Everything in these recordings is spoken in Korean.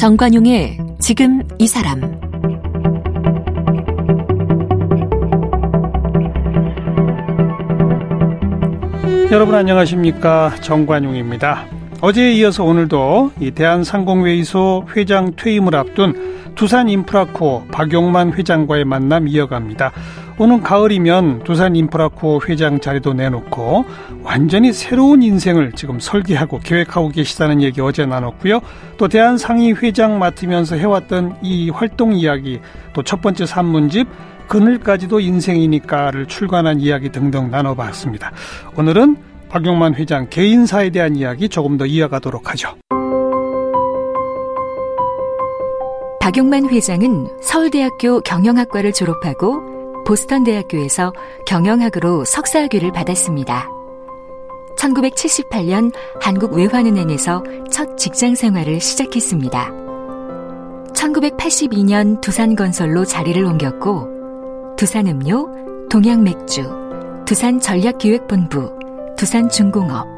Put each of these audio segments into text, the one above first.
정관용의 지금 이 사람 여러분 안녕하십니까 정관용입니다. 어제에 이어서 오늘도 이 대한상공회의소 회장 퇴임을 앞둔 두산인프라코어 박용만 회장과의 만남 이어갑니다. 오는 가을이면 두산 인프라코어 회장 자리도 내놓고 완전히 새로운 인생을 지금 설계하고 계획하고 계시다는 얘기 어제 나눴고요. 또 대한상의 회장 맡으면서 해왔던 이 활동 이야기 또 첫 번째 산문집 그늘까지도 인생이니까를 출간한 이야기 등등 나눠봤습니다. 오늘은 박용만 회장 개인사에 대한 이야기 조금 더 이어가도록 하죠. 박용만 회장은 서울대학교 경영학과를 졸업하고 보스턴 대학교에서 경영학으로 석사학위를 받았습니다. 1978년 한국외환은행에서 첫 직장 생활을 시작했습니다. 1982년 두산건설로 자리를 옮겼고 두산음료, 동양맥주, 두산전략기획본부, 두산중공업,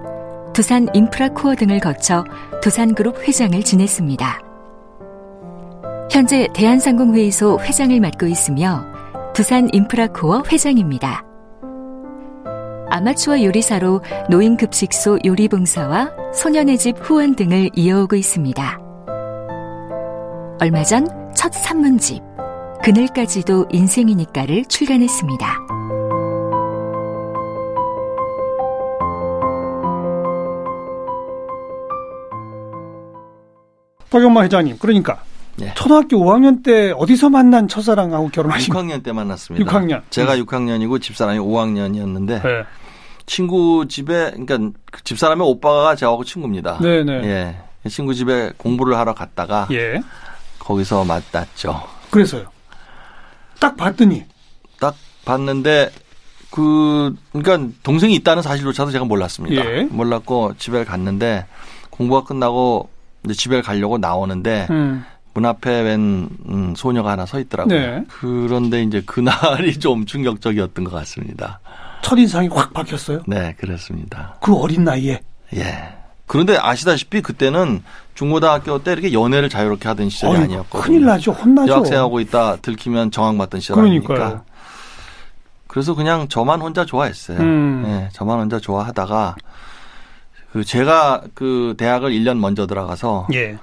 두산인프라코어 등을 거쳐 두산그룹 회장을 지냈습니다. 현재 대한상공회의소 회장을 맡고 있으며 두산인프라코어 회장입니다. 아마추어 요리사로 노인급식소 요리봉사와 소년의 집 후원 등을 이어오고 있습니다. 얼마 전 첫 산문집 그늘까지도 인생이니까를 출간했습니다. 박영만 회장님, 그러니까 네. 초등학교 5학년 때 어디서 만난 첫사랑하고 결혼하신 6학년 때 만났습니다. 6학년. 제가 6학년이고 집사람이 5학년이었는데 네. 친구 집에 그러니까 그 집사람의 오빠가 저하고 친구입니다. 네 네. 예. 친구 집에 공부를 하러 갔다가 예. 거기서 만났죠. 그래서요. 딱 봤더니 딱 봤는데 그 그러니까 동생이 있다는 사실조차도 제가 몰랐습니다. 예. 몰랐고 집에 갔는데 공부가 끝나고 이제 집에 가려고 나오는데 음. 문 앞에 웬 음, 소녀가 하나 서 있더라고요. 네. 그런데 이제 그날이 좀 충격적이었던 것 같습니다. 첫인상이 확 바뀌었어요? 네, 그렇습니다. 그 어린 나이에? 예. 그런데 아시다시피 그때는 중고등학교 때 이렇게 연애를 자유롭게 하던 시절이 어이, 아니었거든요. 큰일 나죠. 혼나죠. 여학생하고 있다 들키면 정황 받던 시절 그러니까요. 아니니까. 그래서 그냥 저만 혼자 좋아했어요. 음. 네, 저만 혼자 좋아하다가 그 제가 그 대학을 1년 먼저 들어가서 예.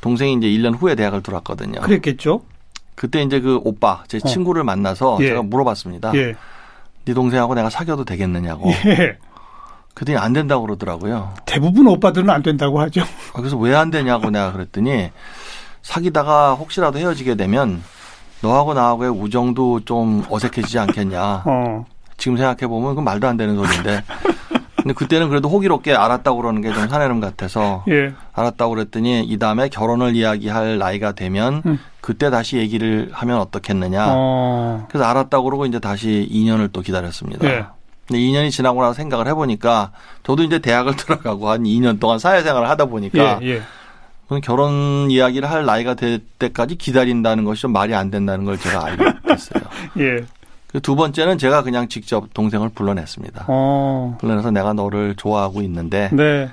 동생이 이제 1년 후에 대학을 들어왔거든요. 그랬겠죠. 그때 이제 그 오빠 제 어. 친구를 만나서 예. 제가 물어봤습니다. 예. 네 동생하고 내가 사귀어도 되겠느냐고. 예. 그랬더니 안 된다고 그러더라고요. 대부분 오빠들은 안 된다고 하죠. 아, 그래서 왜 안 되냐고 내가 그랬더니 사귀다가 혹시라도 헤어지게 되면 너하고 나하고의 우정도 좀 어색해지지 않겠냐. 어. 지금 생각해 보면 그건 말도 안 되는 소리인데. 근데 그때는 그래도 호기롭게 알았다고 그러는 게 좀 사내름 같아서 예. 알았다고 그랬더니 이 다음에 결혼을 이야기할 나이가 되면 음. 그때 다시 얘기를 하면 어떻겠느냐. 어. 그래서 알았다고 그러고 이제 다시 2년을 또 기다렸습니다. 예. 근데 2년이 지나고 나서 생각을 해보니까 저도 이제 대학을 들어가고 한 2년 동안 사회생활을 하다 보니까 예, 예. 결혼 이야기를 할 나이가 될 때까지 기다린다는 것이 좀 말이 안 된다는 걸 제가 알게 됐어요. 예. 그두 번째는 제가 그냥 직접 동생을 불러냈습니다. 어. 불러내서 내가 너를 좋아하고 있는데 네.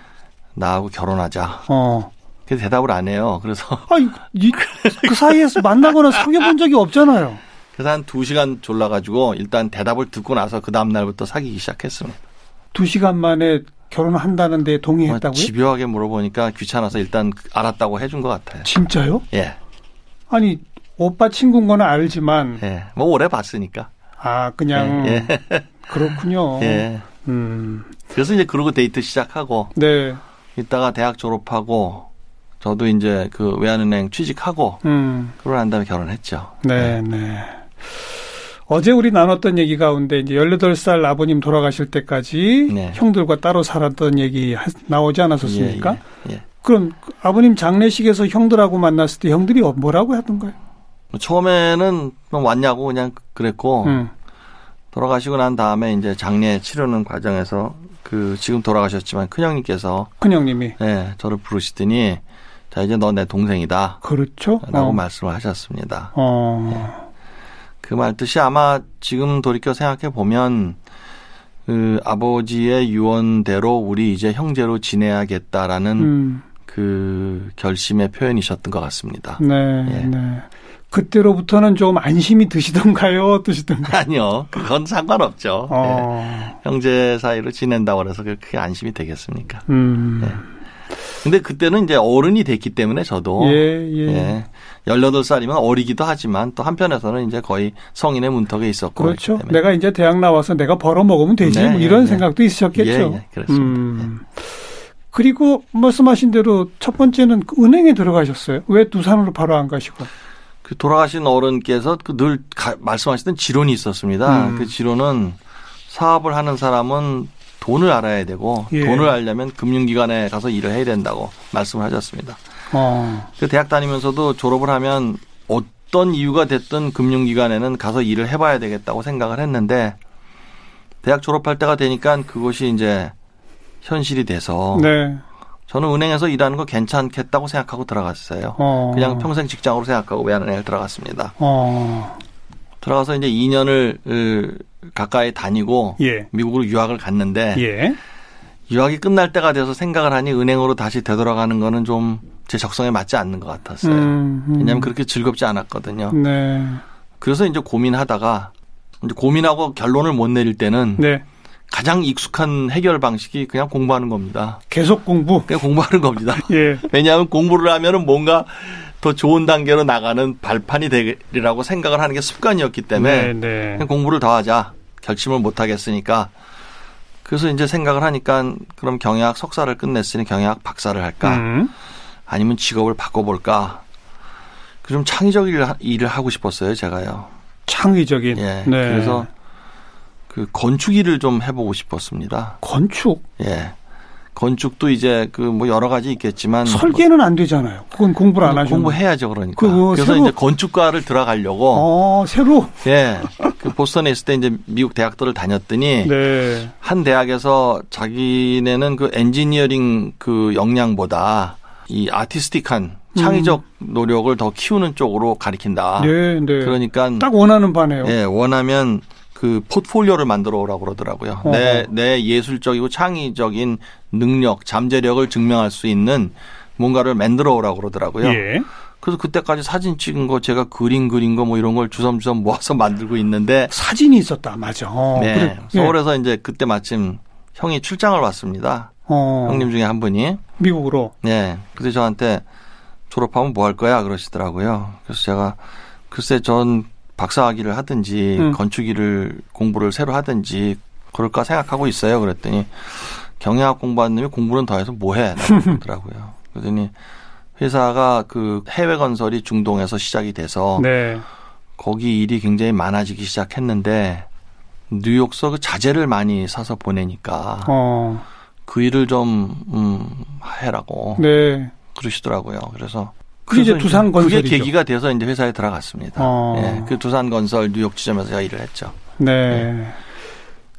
나하고 결혼하자. 어. 그 대답을 안 해요. 그래서 아니, 이, 그 사이에서 만나거나 사귀어 본 적이 없잖아요. 그래서 한 두 시간 졸라가지고 일단 대답을 듣고 나서 그 다음 날부터 사귀기 시작했습니다. 두 시간 만에 결혼한다는데 동의했다고요? 뭐 집요하게 물어보니까 귀찮아서 일단 알았다고 해준 것 같아요. 진짜요? 예. 아니, 오빠 친구인 거는 알지만. 예. 뭐 오래 봤으니까. 아, 그냥. 예. 예. 그렇군요. 예. 음. 그래서 이제 그러고 데이트 시작하고. 네. 이따가 대학 졸업하고 저도 이제 그 외환은행 취직하고 음. 그러고 난 다음에 결혼했죠. 네, 네. 네. 어제 우리 나눴던 얘기 가운데 이제 18살 아버님 돌아가실 때까지 네. 형들과 따로 살았던 얘기 나오지 않았었습니까? 예, 예, 예. 그럼 아버님 장례식에서 형들하고 만났을 때 형들이 뭐라고 하던가요? 뭐 처음에는 왔냐고 그냥 그랬고 음. 돌아가시고 난 다음에 이제 장례 치르는 과정에서 그 지금 돌아가셨지만 큰형님께서 큰형님이 네, 저를 부르시더니 자 이제 너 내 동생이다. 그렇죠. 라고 어. 말씀을 하셨습니다. 어. 네. 그말 뜻이 아마 지금 돌이켜 생각해 보면 그 아버지의 유언대로 우리 이제 형제로 지내야겠다라는 음. 그 결심의 표현이셨던 것 같습니다. 네, 예. 네. 그때로부터는 좀 안심이 드시던가요? 어떠시던가요? 아니요. 그건 상관없죠. 어. 예. 형제 사이로 지낸다고 해서 그렇게 안심이 되겠습니까? 음. 예. 근데 그때는 이제 어른이 됐기 때문에 저도 예, 예. 예. 18살이면 어리기도 하지만 또 한편에서는 이제 거의 성인의 문턱에 있었고 그렇죠. 내가 이제 대학 나와서 내가 벌어 먹으면 되지 네, 뭐 이런 네. 생각도 있으셨겠죠. 예, 예, 그렇습니다. 음. 그리고 말씀하신 대로 첫 번째는 그 은행에 들어가셨어요. 왜 두산으로 바로 안 가시고? 그 돌아가신 어른께서 그 늘 말씀하시던 지론이 있었습니다. 음. 그 지론은 사업을 하는 사람은 돈을 알아야 되고 예. 돈을 알려면 금융기관에 가서 일을 해야 된다고 말씀을 하셨습니다. 어. 그 대학 다니면서도 졸업을 하면 어떤 이유가 됐든 금융기관에는 가서 일을 해봐야 되겠다고 생각을 했는데 대학 졸업할 때가 되니까 그것이 이제 현실이 돼서 네. 저는 은행에서 일하는 거 괜찮겠다고 생각하고 들어갔어요. 어. 그냥 평생 직장으로 생각하고 외환은행에 들어갔습니다. 어. 들어가서 이제 2년을 가까이 다니고 예. 미국으로 유학을 갔는데 예. 유학이 끝날 때가 돼서 생각을 하니 은행으로 다시 되돌아가는 거는 좀 제 적성에 맞지 않는 것 같았어요. 음, 음. 왜냐하면 그렇게 즐겁지 않았거든요. 네. 그래서 이제 고민하다가 이제 고민하고 결론을 못 내릴 때는 네. 가장 익숙한 해결 방식이 그냥 공부하는 겁니다. 계속 공부? 그냥 공부하는 겁니다. 예. 왜냐하면 공부를 하면은 뭔가 더 좋은 단계로 나가는 발판이 되리라고 생각을 하는 게 습관이었기 때문에 네, 네. 공부를 더 하자. 결심을 못 하겠으니까 그래서 이제 생각을 하니까 그럼 경영학 석사를 끝냈으니 경영학 박사를 할까? 음. 아니면 직업을 바꿔볼까? 좀 창의적 일을 하고 싶었어요, 제가요. 창의적인. 예. 네. 그래서 그 건축일을 좀 해보고 싶었습니다. 건축? 예. 건축도 이제 그 뭐 여러 가지 있겠지만 설계는 안 되잖아요. 그건 공부를 안 하죠. 공부해야죠, 그러니까. 그 그래서 새로. 이제 건축과를 들어가려고. 어, 새로. 예. 그 보스턴에 있을 때 이제 미국 대학들을 다녔더니 네. 한 대학에서 자기네는 그 엔지니어링 그 역량보다 이 아티스틱한 창의적 음. 노력을 더 키우는 쪽으로 가리킨다. 네, 네. 그러니까 딱 원하는 바네요. 예, 원하면 그 포트폴리오를 만들어 오라고 그러더라고요. 내, 내 예술적이고 창의적인 능력, 잠재력을 증명할 수 있는 뭔가를 만들어 오라고 그러더라고요. 예. 그래서 그때까지 사진 찍은 거 제가 그림 그린 거 뭐 이런 걸 주섬주섬 모아서 만들고 있는데 사진이 있었다. 맞아. 어, 네. 그래. 예. 서울에서 예. 이제 그때 마침 형이 출장을 왔습니다. 어. 형님 중에 한 분이 미국으로. 네. 그래서 저한테 졸업하면 뭐 할 거야 그러시더라고요. 그래서 제가 글쎄 전 박사학위를 하든지 음. 건축일을 공부를 새로 하든지 그럴까 생각하고 있어요. 그랬더니 경영학 공부하는 놈이 공부는 더 해서 뭐 해? 그러더라고요. 그러더니 회사가 그 해외 건설이 중동에서 시작이 돼서 네. 거기 일이 굉장히 많아지기 시작했는데 뉴욕서 그 자재를 많이 사서 보내니까 어. 그 일을 좀 음, 해라고 네. 그러시더라고요. 그래서 그게 이제 두산 건설 그게 계기가 돼서 이제 회사에 들어갔습니다. 어. 예, 그 두산 건설 뉴욕 지점에서 일을 했죠. 네. 예.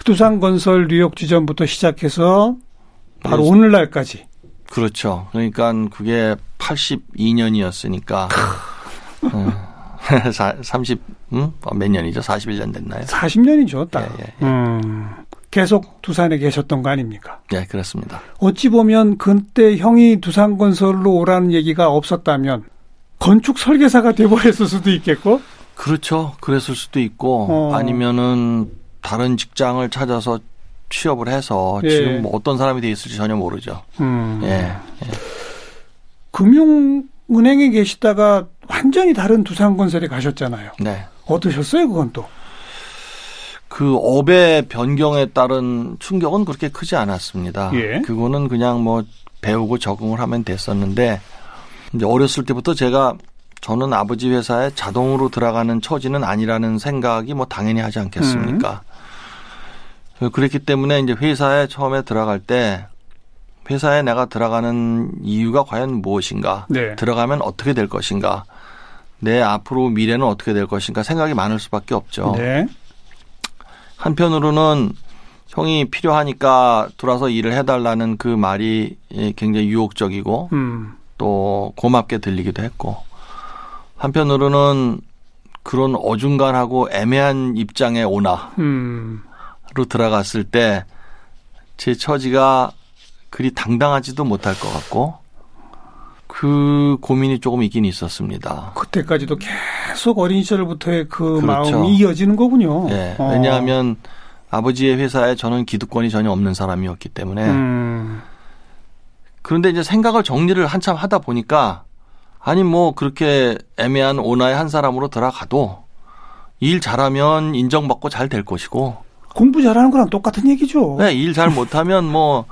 두산 건설 뉴욕 지점부터 시작해서 바로 네. 오늘날까지. 그렇죠. 그러니까 그게 82년이었으니까. 30, 음? 몇 년이죠? 41년 됐나요? 40년이죠, 딱. 예, 예, 예. 음. 계속 두산에 계셨던 거 아닙니까? 네, 그렇습니다. 어찌 보면 그때 형이 두산건설로 오라는 얘기가 없었다면 건축 설계사가 돼버렸을 수도 있겠고? 그렇죠. 그랬을 수도 있고 어. 아니면은 다른 직장을 찾아서 취업을 해서 예. 지금 뭐 어떤 사람이 돼 있을지 전혀 모르죠. 음. 예. 예. 금융은행에 계시다가 완전히 다른 두산건설에 가셨잖아요. 네. 어떠셨어요, 그건 또? 그 업의 변경에 따른 충격은 그렇게 크지 않았습니다. 예. 그거는 그냥 뭐 배우고 적응을 하면 됐었는데 이제 어렸을 때부터 제가 저는 아버지 회사에 자동으로 들어가는 처지는 아니라는 생각이 뭐 당연히 하지 않겠습니까? 음. 그랬기 때문에 이제 회사에 처음에 들어갈 때 회사에 내가 들어가는 이유가 과연 무엇인가? 네. 들어가면 어떻게 될 것인가? 내 앞으로 미래는 어떻게 될 것인가 생각이 많을 수밖에 없죠. 네. 한편으로는 형이 필요하니까 들어와서 일을 해달라는 그 말이 굉장히 유혹적이고 음. 또 고맙게 들리기도 했고 한편으로는 그런 어중간하고 애매한 입장에 오나로 음. 들어갔을 때 제 처지가 그리 당당하지도 못할 것 같고 그 고민이 조금 있긴 있었습니다. 그때까지도 계속 어린 시절부터의 그 그렇죠. 마음이 이어지는 거군요. 네. 어. 왜냐하면 아버지의 회사에 저는 기득권이 전혀 없는 사람이었기 때문에. 음. 그런데 이제 생각을 정리를 한참 하다 보니까 아니 뭐 그렇게 애매한 오나의 한 사람으로 들어가도 일 잘하면 인정받고 잘 될 것이고 공부 잘하는 거랑 똑같은 얘기죠. 네, 일 잘 못하면 뭐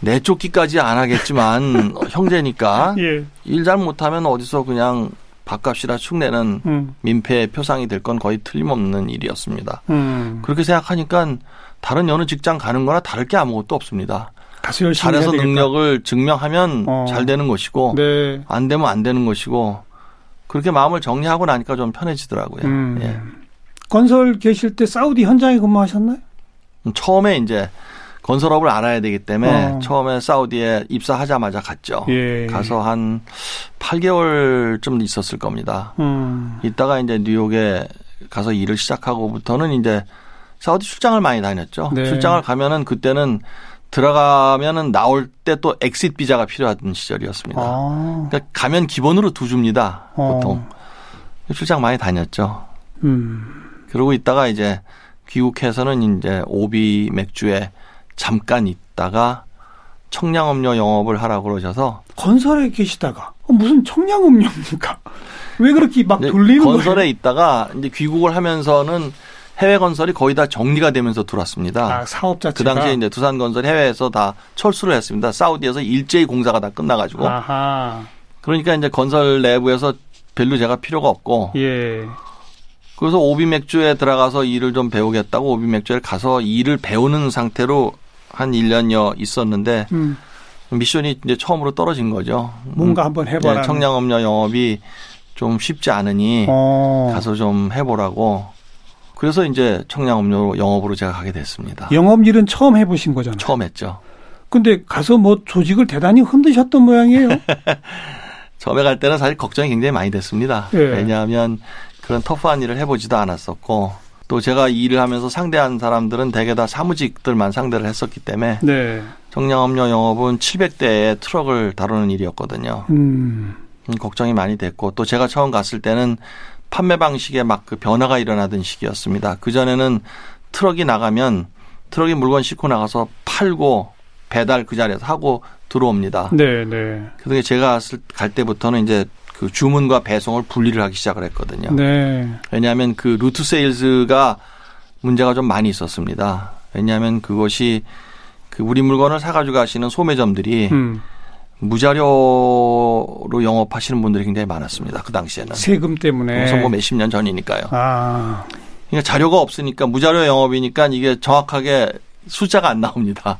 내쫓기까지 안 하겠지만 형제니까 예. 일 잘 못하면 어디서 그냥 밥값이라 축내는 음. 민폐의 표상이 될 건 거의 틀림없는 일이었습니다. 음. 그렇게 생각하니까 다른 여느 직장 가는 거나 다를 게 아무것도 없습니다. 잘해서 능력을 증명하면 어. 잘 되는 것이고 네. 안 되면 안 되는 것이고 그렇게 마음을 정리하고 나니까 좀 편해지더라고요. 음. 예. 건설 계실 때 사우디 현장에 근무하셨나요? 처음에 이제 건설업을 알아야 되기 때문에 어. 처음에 사우디에 입사하자마자 갔죠. 예. 가서 한 8개월쯤 있었을 겁니다. 음. 이따가 이제 뉴욕에 가서 일을 시작하고부터는 이제 사우디 출장을 많이 다녔죠. 네. 출장을 가면은 그때는 들어가면은 나올 때 또 엑싯 비자가 필요한 시절이었습니다. 아. 그러니까 가면 기본으로 두 줍니다. 어. 보통 출장 많이 다녔죠. 음. 그러고 있다가 이제 귀국해서는 이제 오비 맥주에 잠깐 있다가 청량음료 영업을 하라고 그러셔서 건설에 계시다가 어, 무슨 청량음료입니까? 왜 그렇게 막 돌리는 거예요? 건설에 있다가 이제 귀국을 하면서는 해외 건설이 거의 다 정리가 되면서 들어왔습니다. 아, 사업 자체가 그 당시에 이제 두산 건설 해외에서 다 철수를 했습니다. 사우디에서 일제히 공사가 다 끝나가지고. 아하. 그러니까 이제 건설 내부에서 별로 제가 필요가 없고. 예. 그래서 오비 맥주에 들어가서 일을 좀 배우겠다고 오비 맥주에 가서 일을 배우는 상태로 한 1년여 있었는데 음. 미션이 이제 처음으로 떨어진 거죠. 뭔가 한번 해봐라. 네, 청량음료 영업이 좀 쉽지 않으니 어. 가서 좀 해보라고. 그래서 이제 청량음료 영업으로 제가 가게 됐습니다. 영업 일은 처음 해보신 거잖아요. 처음 했죠. 근데 가서 뭐 조직을 대단히 흔드셨던 모양이에요. 처음에 갈 때는 사실 걱정이 굉장히 많이 됐습니다. 예. 왜냐하면 그런 터프한 일을 해보지도 않았었고 또 제가 일을 하면서 상대한 사람들은 대개 다 사무직들만 상대를 했었기 때문에 네. 정량업료 영업은 700대의 트럭을 다루는 일이었거든요. 음. 음. 걱정이 많이 됐고 또 제가 처음 갔을 때는 판매 방식에 막 그 변화가 일어나던 시기였습니다. 그 전에는 트럭이 나가면 트럭이 물건 싣고 나가서 팔고 배달 그 자리에서 하고 들어옵니다. 네, 네. 그게 제가 갈 때부터는 이제 그 주문과 배송을 분리를 하기 시작을 했거든요. 네. 왜냐하면 그 route sales가 문제가 좀 많이 있었습니다. 왜냐하면 그것이 그 우리 물건을 사가지고 가시는 소매점들이 음. 무자료로 영업하시는 분들이 굉장히 많았습니다. 그 당시에는. 세금 때문에. 선거 몇십 년 전이니까요. 아. 그러니까 자료가 없으니까 무자료 영업이니까 이게 정확하게 숫자가 안 나옵니다.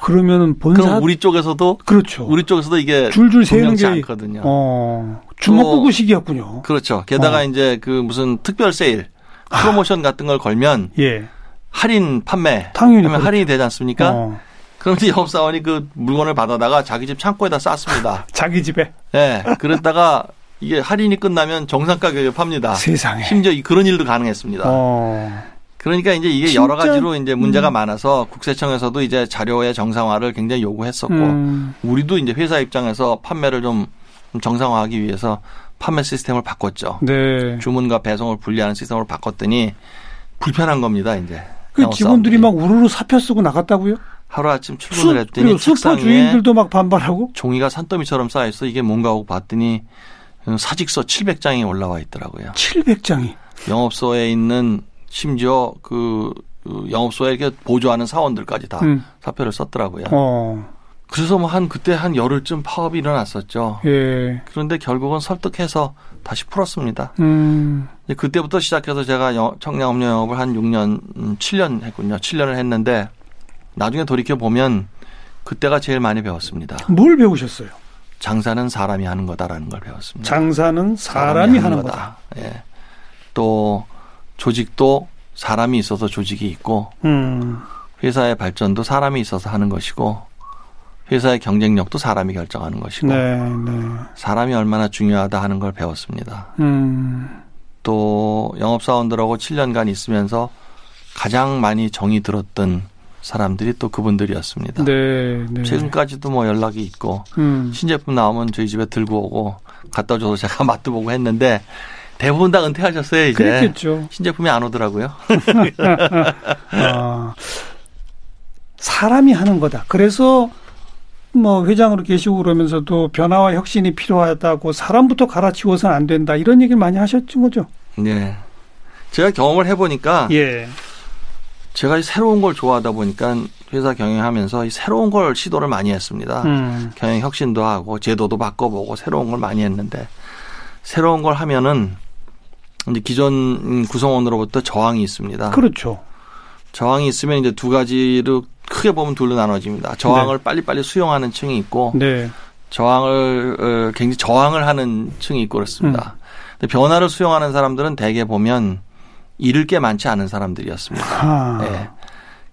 그러면은 본사 그럼 우리 쪽에서도 그렇죠. 우리 쪽에서도 이게 줄줄 세는 게 않거든요. 어. 주먹구구식이었군요. 그렇죠. 게다가 어. 이제 그 무슨 특별 세일, 프로모션 아. 같은 걸 걸면 예. 할인 판매 당연히 하면 그렇죠. 할인이 되지 않습니까? 어. 그럼 이제 영업사원이 그 물건을 받아다가 자기 집 창고에다 쌌습니다. 자기 집에? 네. 그랬다가 이게 할인이 끝나면 정상 가격에 팝니다. 세상에. 심지어 그런 일도 가능했습니다. 어. 그러니까 이제 이게 진짜? 여러 가지로 이제 문제가 음. 많아서 국세청에서도 이제 자료의 정상화를 굉장히 요구했었고 음. 우리도 이제 회사 입장에서 판매를 좀 정상화하기 위해서 판매 시스템을 바꿨죠. 네. 주문과 배송을 분리하는 시스템을 바꿨더니 불편한 겁니다, 이제. 그 직원들이 막 우르르 사표 쓰고 나갔다고요? 하루아침 출근을 했더니 슈퍼 주인들도 막 반발하고 종이가 산더미처럼 쌓여 있어 이게 뭔가 하고 봤더니 사직서 700장이 올라와 있더라고요. 700장이. 영업소에 있는 심지어 그, 그 영업소에 이렇게 보조하는 사원들까지 다 음. 사표를 썼더라고요. 어. 그래서 뭐 한 그때 한 열흘쯤 파업이 일어났었죠. 예. 그런데 결국은 설득해서 다시 풀었습니다. 음. 그때부터 시작해서 제가 청량음료 영업을 한 6년, 7년 음, 했군요. 7년을 했는데 나중에 돌이켜 보면 그때가 제일 많이 배웠습니다. 뭘 배우셨어요? 장사는 사람이 하는 거다라는 걸 배웠습니다. 장사는 사람이, 사람이 하는, 하는 거다. 예. 또 조직도 사람이 있어서 조직이 있고 음. 회사의 발전도 사람이 있어서 하는 것이고 회사의 경쟁력도 사람이 결정하는 것이고 네, 네. 사람이 얼마나 중요하다 하는 걸 배웠습니다. 음. 또 영업사원들하고 7년간 있으면서 가장 많이 정이 들었던 사람들이 또 그분들이었습니다. 네, 네. 최근까지도 뭐 연락이 있고 음. 신제품 나오면 저희 집에 들고 오고 갖다 줘서 제가 맛도 보고 했는데 대부분 다 은퇴하셨어요 이제. 그렇겠죠. 신제품이 안 오더라고요. 아, 사람이 하는 거다. 그래서 뭐 회장으로 계시고 그러면서도 변화와 혁신이 필요하다고 사람부터 갈아치워서는 안 된다 이런 얘기를 많이 하셨죠 거죠. 네. 제가 경험을 해보니까 예. 제가 새로운 걸 좋아하다 보니까 회사 경영하면서 이 새로운 걸 시도를 많이 했습니다. 음. 경영 혁신도 하고 제도도 바꿔보고 새로운 걸 많이 했는데 새로운 걸 하면은 이제 기존 구성원으로부터 저항이 있습니다. 그렇죠. 저항이 있으면 이제 두 가지로 크게 보면 둘로 나눠집니다. 저항을 네. 빨리빨리 수용하는 층이 있고 네. 저항을 어, 굉장히 저항을 하는 층이 있고 그렇습니다. 음. 근데 변화를 수용하는 사람들은 대개 보면 잃을 게 많지 않은 사람들이었습니다. 아. 네.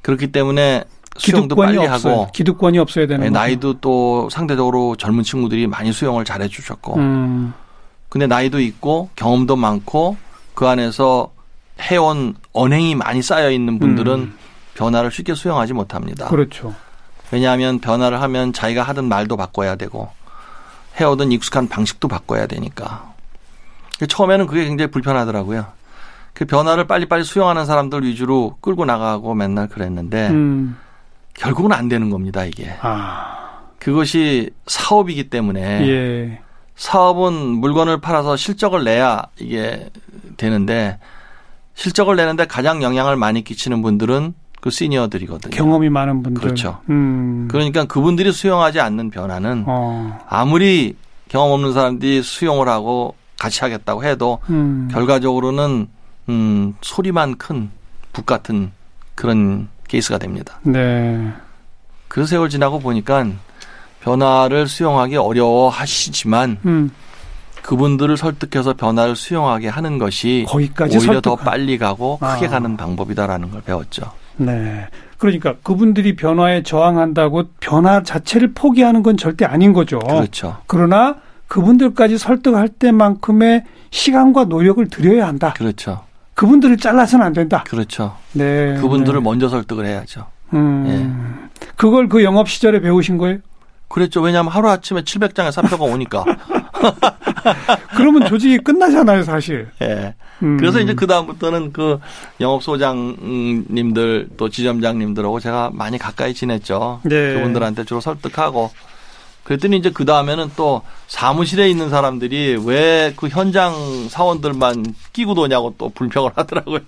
그렇기 때문에 수용도 빨리 없어요. 하고 기득권이 없어야 되는 네, 나이도 또 상대적으로 젊은 친구들이 많이 수용을 잘해 주셨고 음. 근데 나이도 있고 경험도 많고 그 안에서 해온 언행이 많이 쌓여 있는 분들은 음. 변화를 쉽게 수용하지 못합니다. 그렇죠. 왜냐하면 변화를 하면 자기가 하던 말도 바꿔야 되고 해오던 익숙한 방식도 바꿔야 되니까. 처음에는 그게 굉장히 불편하더라고요. 그 변화를 빨리빨리 수용하는 사람들 위주로 끌고 나가고 맨날 그랬는데 음. 결국은 안 되는 겁니다, 이게. 아. 그것이 사업이기 때문에 예. 사업은 물건을 팔아서 실적을 내야 이게 되는데 실적을 내는데 가장 영향을 많이 끼치는 분들은 그 시니어들이거든요. 경험이 많은 분들. 그렇죠. 음. 그러니까 그분들이 수용하지 않는 변화는 어. 아무리 경험 없는 사람들이 수용을 하고 같이 하겠다고 해도 음. 결과적으로는 음, 소리만 큰 북 같은 그런 케이스가 됩니다. 네. 그 세월 지나고 보니까 변화를 수용하기 어려워하시지만 음. 그분들을 설득해서 변화를 수용하게 하는 것이 거기까지 오히려 설득하... 더 빨리 가고 크게 아. 가는 방법이다라는 걸 배웠죠. 네. 그러니까 그분들이 변화에 저항한다고 변화 자체를 포기하는 건 절대 아닌 거죠. 그렇죠. 그러나 그분들까지 설득할 때만큼의 시간과 노력을 들여야 한다. 그렇죠. 그분들을 잘라서는 안 된다. 그렇죠. 네. 그분들을 네. 먼저 설득을 해야죠. 음. 예. 그걸 그 영업 시절에 배우신 거예요? 그랬죠. 왜냐하면 하루 아침에 700장의 사표가 오니까. 그러면 조직이 끝나잖아요, 사실. 예. 음. 그래서 이제 그 다음부터는 그 영업 소장님들 또 지점장님들하고 제가 많이 가까이 지냈죠. 네. 그분들한테 주로 설득하고 그랬더니 이제 그 다음에는 또 사무실에 있는 사람들이 왜 그 현장 사원들만 끼고 도냐고 또 불평을 하더라고요.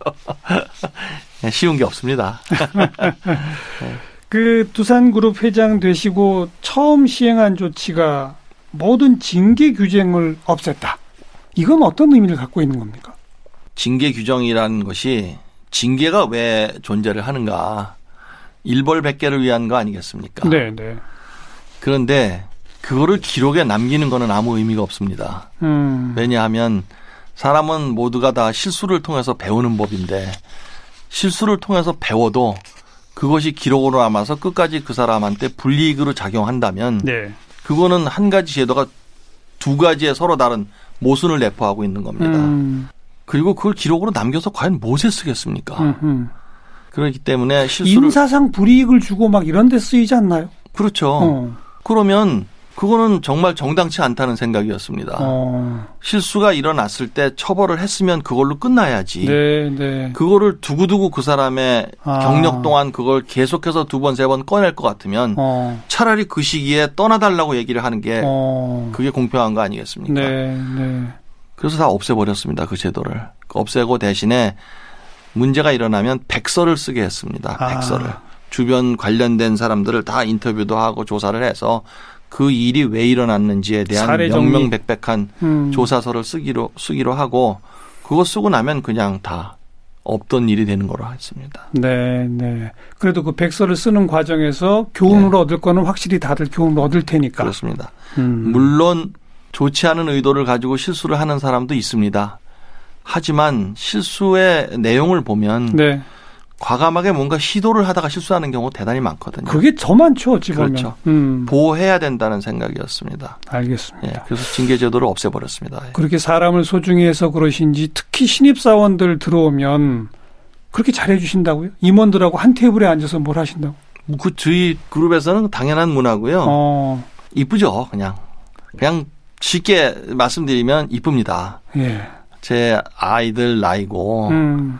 예, 쉬운 게 없습니다. 그 두산그룹 회장 되시고 처음 시행한 조치가 모든 징계 규정을 없앴다. 이건 어떤 의미를 갖고 있는 겁니까? 징계 규정이라는 것이 징계가 왜 존재를 하는가? 일벌백계를 위한 거 아니겠습니까? 네, 네. 그런데 그거를 기록에 남기는 거는 아무 의미가 없습니다. 음. 왜냐하면 사람은 모두가 다 실수를 통해서 배우는 법인데 실수를 통해서 배워도 그것이 기록으로 남아서 끝까지 그 사람한테 불이익으로 작용한다면 네. 그거는 한 가지 제도가 두 가지의 서로 다른 모순을 내포하고 있는 겁니다. 음. 그리고 그걸 기록으로 남겨서 과연 무엇에 쓰겠습니까? 음흠. 그렇기 때문에 실수를 인사상 불이익을 주고 막 이런 데 쓰이지 않나요? 그렇죠. 어. 그러면 그거는 정말 정당치 않다는 생각이었습니다. 어. 실수가 일어났을 때 처벌을 했으면 그걸로 끝나야지. 네, 네. 그거를 두고두고 그 사람의 아. 경력 동안 그걸 계속해서 두 번, 세 번 꺼낼 것 같으면 어. 차라리 그 시기에 떠나달라고 얘기를 하는 게 어. 그게 공평한 거 아니겠습니까? 네, 네. 그래서 다 없애버렸습니다. 그 제도를. 없애고 대신에 문제가 일어나면 백서를 쓰게 했습니다. 아. 백서를. 아. 주변 관련된 사람들을 다 인터뷰도 하고 조사를 해서 그 일이 왜 일어났는지에 대한 명명백백한 음. 조사서를 쓰기로 쓰기로 하고 그거 쓰고 나면 그냥 다 없던 일이 되는 거로 했습니다. 네, 네. 그래도 그 백서를 쓰는 과정에서 교훈을 네. 얻을 거는 확실히 다들 교훈을 얻을 테니까. 그렇습니다. 음. 물론 좋지 않은 의도를 가지고 실수를 하는 사람도 있습니다. 하지만 실수의 내용을 보면 네. 과감하게 뭔가 시도를 하다가 실수하는 경우 대단히 많거든요. 그게 더 많죠, 어찌 보면. 그렇죠. 음. 보호해야 된다는 생각이었습니다. 알겠습니다. 예, 그래서 징계 제도를 없애버렸습니다. 예. 그렇게 사람을 소중히 해서 그러신지 특히 신입사원들 들어오면 그렇게 잘해 주신다고요? 임원들하고 한 테이블에 앉아서 뭘 하신다고? 그 저희 그룹에서는 당연한 문화고요. 어. 이쁘죠, 그냥. 그냥 쉽게 말씀드리면 이쁩니다. 예. 제 아이들 나이고 음.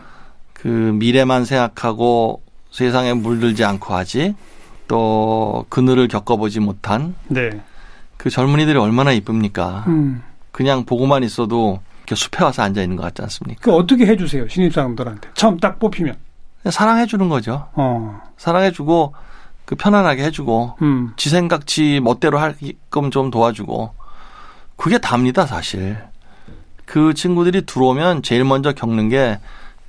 그 미래만 생각하고 세상에 물들지 않고 하지 또 그늘을 겪어보지 못한 네. 그 젊은이들이 얼마나 이쁩니까? 음. 그냥 보고만 있어도 숲에 와서 앉아 있는 것 같지 않습니까? 그 어떻게 해주세요 신입사원들한테 처음 딱 뽑히면 사랑해 주는 거죠. 어. 사랑해 주고 그 편안하게 해주고 음. 지 생각 지 멋대로 할끔 좀 도와주고 그게 답니다 사실. 그 친구들이 들어오면 제일 먼저 겪는 게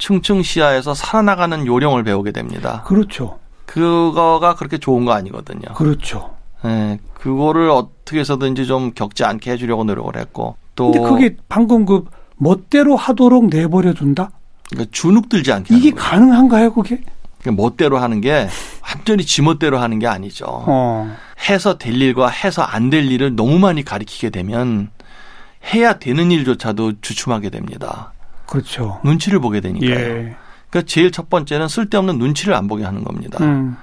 층층 시야에서 살아나가는 요령을 배우게 됩니다. 그렇죠. 그거가 그렇게 좋은 거 아니거든요. 그렇죠. 네, 그거를 어떻게 해서든지 좀 겪지 않게 해주려고 노력을 했고 또. 근데 그게 방금 그 멋대로 하도록 내버려 둔다? 그러니까 주눅 들지 않게. 이게 가능한가요, 그게? 멋대로 하는 게 완전히 지멋대로 하는 게 아니죠. 어. 해서 될 일과 해서 안 될 일을 너무 많이 가리키게 되면 해야 되는 일조차도 주춤하게 됩니다. 그렇죠. 눈치를 보게 되니까요. 예. 그러니까 제일 첫 번째는 쓸데없는 눈치를 안 보게 하는 겁니다. 음.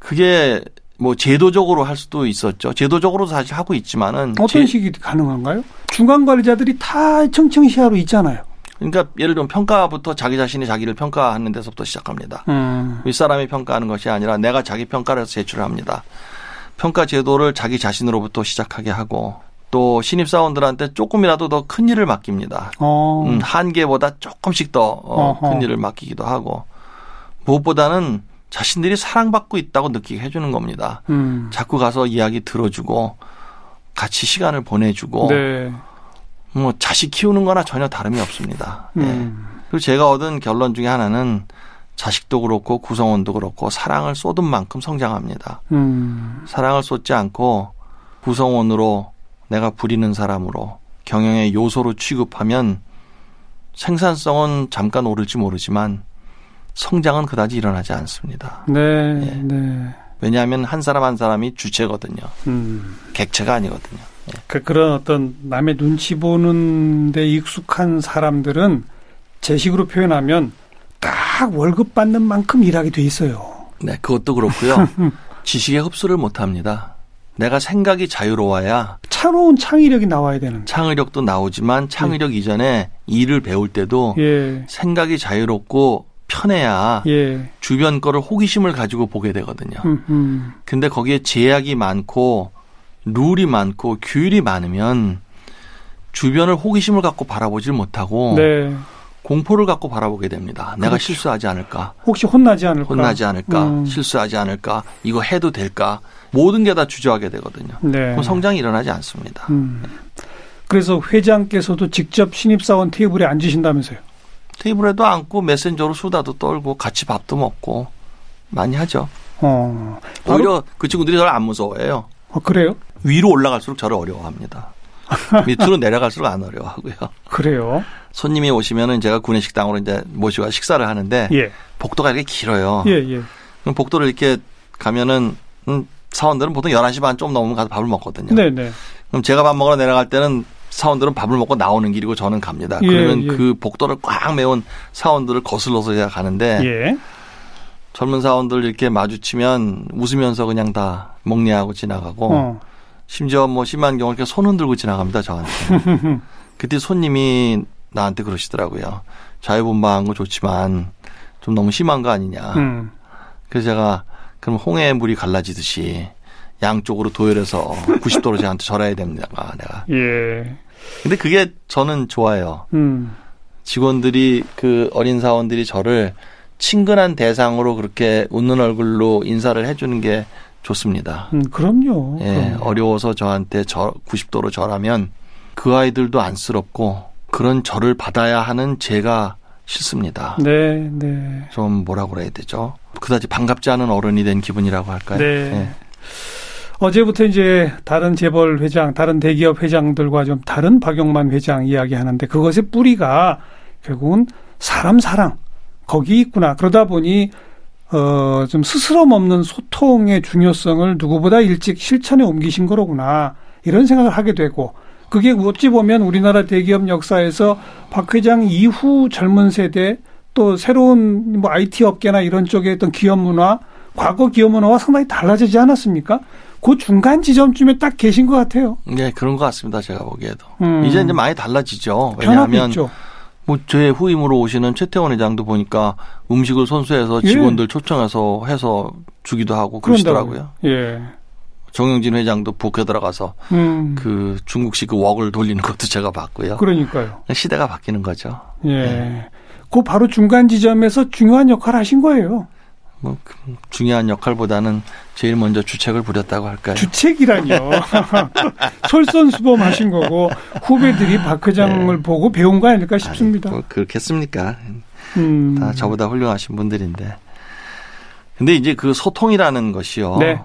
그게 뭐 제도적으로 할 수도 있었죠. 제도적으로도 사실 하고 있지만은 어떤 제... 식이 가능한가요? 중간 관리자들이 다 청청시야로 있잖아요. 그러니까 예를 들면 평가부터 자기 자신이 자기를 평가하는 데서부터 시작합니다. 음. 윗사람이 평가하는 것이 아니라 내가 자기 평가를 해서 제출을 합니다. 평가 제도를 자기 자신으로부터 시작하게 하고 또 신입 사원들한테 조금이라도 더 큰 일을 맡깁니다. 어. 음, 한계보다 조금씩 더큰 어, 일을 맡기기도 하고 무엇보다는 자신들이 사랑받고 있다고 느끼게 해주는 겁니다. 음. 자꾸 가서 이야기 들어주고 같이 시간을 보내주고 네. 뭐 자식 키우는 거나 전혀 다름이 없습니다. 네. 음. 그리고 제가 얻은 결론 중에 하나는 자식도 그렇고 구성원도 그렇고 사랑을 쏟은 만큼 성장합니다. 음. 사랑을 쏟지 않고 구성원으로 내가 부리는 사람으로 경영의 요소로 취급하면 생산성은 잠깐 오를지 모르지만 성장은 그다지 일어나지 않습니다. 네. 예. 네. 왜냐하면 한 사람 한 사람이 주체거든요. 음. 객체가 아니거든요. 예. 그, 그런 어떤 남의 눈치 보는데 익숙한 사람들은 제 식으로 표현하면 딱 월급 받는 만큼 일하게 돼 있어요. 네, 그것도 그렇고요. 지식의 흡수를 못 합니다. 내가 생각이 자유로워야 차로운 창의력이 나와야 되는. 창의력도 나오지만 창의력 예. 이전에 일을 배울 때도 예. 생각이 자유롭고 편해야 예. 주변 거를 호기심을 가지고 보게 되거든요. 음, 음. 근데 거기에 제약이 많고 룰이 많고 규율이 많으면 주변을 호기심을 갖고 바라보질 못하고 네. 공포를 갖고 바라보게 됩니다. 내가 그렇죠. 실수하지 않을까? 혹시 혼나지 않을까? 혼나지 않을까? 음. 실수하지 않을까? 이거 해도 될까? 모든 게 다 주저하게 되거든요. 네. 그럼 성장이 일어나지 않습니다. 음. 그래서 회장께서도 직접 신입사원 테이블에 앉으신다면서요? 테이블에도 앉고 메신저로 수다도 떨고 같이 밥도 먹고 많이 하죠. 어. 오히려 그 친구들이 저를 안 무서워해요. 어, 그래요? 위로 올라갈수록 저를 어려워합니다. 밑으로 내려갈수록 안 어려워하고요. 그래요? 손님이 오시면은 제가 구내 식당으로 이제 모시고 식사를 하는데 예. 복도가 이렇게 길어요. 예, 예. 그럼 복도를 이렇게 가면은 음, 사원들은 보통 11시 반 좀 넘으면 가서 밥을 먹거든요. 네, 네. 그럼 제가 밥 먹으러 내려갈 때는 사원들은 밥을 먹고 나오는 길이고 저는 갑니다. 예, 그러면 예. 그 복도를 꽉 메운 사원들을 거슬러서 제가 가는데 예. 젊은 사원들 이렇게 마주치면 웃으면서 그냥 다 먹냐하고 지나가고 어. 심지어 뭐 심한 경우 이렇게 손 흔들고 지나갑니다 저한테. 그때 손님이 나한테 그러시더라고요. 자유분방한 거 좋지만 좀 너무 심한 거 아니냐. 음. 그래서 제가 그럼 홍해 물이 갈라지듯이 양쪽으로 도열해서 90도로 저한테 절해야 됩니다. 내가. 예. 근데 그게 저는 좋아요. 음. 직원들이 그 어린 사원들이 저를 친근한 대상으로 그렇게 웃는 얼굴로 인사를 해주는 게 좋습니다. 음, 그럼요. 예, 그럼요. 어려워서 저한테 저 90도로 절하면 그 아이들도 안쓰럽고 그런 절을 받아야 하는 제가 싫습니다. 네, 네. 좀 뭐라 그래야 되죠? 그다지 반갑지 않은 어른이 된 기분이라고 할까요? 네. 네. 어제부터 이제 다른 재벌 회장, 다른 대기업 회장들과 좀 다른 박용만 회장 이야기하는데 그것의 뿌리가 결국은 사람 사랑 거기 있구나. 그러다 보니 어, 좀 스스럼 없는 소통의 중요성을 누구보다 일찍 실천에 옮기신 거로구나. 이런 생각을 하게 되고 그게 어찌 보면 우리나라 대기업 역사에서 박 회장 이후 젊은 세대 또 새로운 뭐 IT 업계나 이런 쪽에 어떤 기업 문화 과거 기업 문화와 상당히 달라지지 않았습니까? 그 중간 지점쯤에 딱 계신 것 같아요. 네, 그런 것 같습니다. 제가 보기에도. 음. 이제 이제 많이 달라지죠. 왜냐하면 뭐 저의 후임으로 오시는 최태원 회장도 보니까 음식을 손수해서 예. 직원들 예. 초청해서 해서 주기도 하고 그러시더라고요. 예. 정영진 회장도 북에 들어가서 음. 그 중국식 그 웍을 돌리는 것도 제가 봤고요. 그러니까요. 시대가 바뀌는 거죠. 예. 예. 그 바로 중간 지점에서 중요한 역할을 하신 거예요. 뭐그 중요한 역할보다는 제일 먼저 주책을 부렸다고 할까요? 주책이라뇨. 솔선수범하신 거고 후배들이 박 회장을 네. 보고 배운 거 아닐까 싶습니다. 아니, 뭐 그렇겠습니까? 음. 다 저보다 훌륭하신 분들인데. 근데 이제 그 소통이라는 것이요. 네.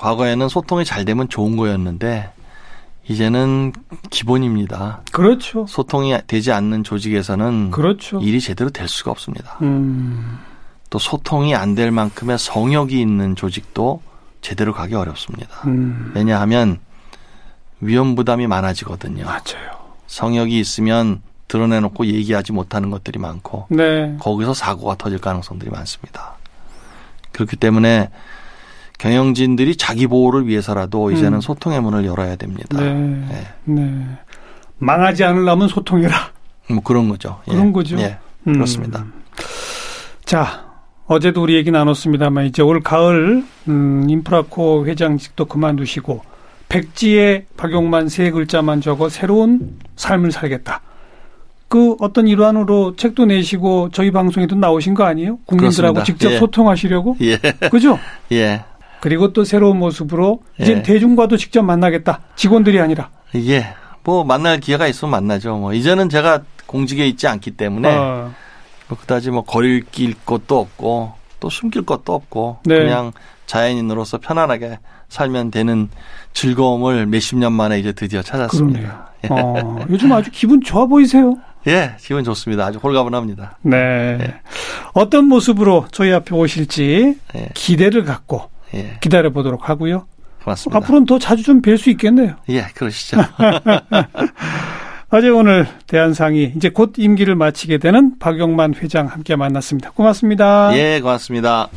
과거에는 소통이 잘 되면 좋은 거였는데 이제는 기본입니다. 그렇죠. 소통이 되지 않는 조직에서는 그렇죠. 일이 제대로 될 수가 없습니다. 음. 또 소통이 안 될 만큼의 성역이 있는 조직도 제대로 가기 어렵습니다. 음. 왜냐하면 위험 부담이 많아지거든요. 맞아요. 성역이 있으면 드러내놓고 얘기하지 못하는 것들이 많고 네. 거기서 사고가 터질 가능성들이 많습니다. 그렇기 때문에 경영진들이 자기 보호를 위해서라도 이제는 음. 소통의 문을 열어야 됩니다. 네. 네. 네. 망하지 않으려면 소통해라. 뭐 그런 거죠. 그런 예. 거죠. 예. 그렇습니다. 음. 자, 어제도 우리 얘기 나눴습니다만 이제 올 가을 음, 인프라코 회장직도 그만두시고 백지에 박용만 세 글자만 적어 새로운 삶을 살겠다. 그 어떤 일환으로 책도 내시고 저희 방송에도 나오신 거 아니에요? 국민들하고 그렇습니다. 직접 예. 소통하시려고? 예. 그죠? 예. 그리고 또 새로운 모습으로 이제 예. 대중과도 직접 만나겠다. 직원들이 아니라. 예. 뭐 만날 기회가 있으면 만나죠. 뭐 이제는 제가 공직에 있지 않기 때문에 어. 뭐 그다지 뭐 거릴 길 것도 없고 또 숨길 것도 없고 네. 그냥 자연인으로서 편안하게 살면 되는 즐거움을 몇십 년 만에 이제 드디어 찾았습니다. 예. 어, 요즘 아주 기분 좋아 보이세요? 예, 기분 좋습니다. 아주 홀가분합니다. 네. 예. 어떤 모습으로 저희 앞에 오실지 예. 기대를 갖고 예. 기다려 보도록 하고요. 고맙습니다. 앞으로는 더 자주 좀 뵐 수 있겠네요. 예, 그러시죠. 어제 오늘 대한상이 이제 곧 임기를 마치게 되는 박용만 회장 함께 만났습니다. 고맙습니다. 예, 고맙습니다.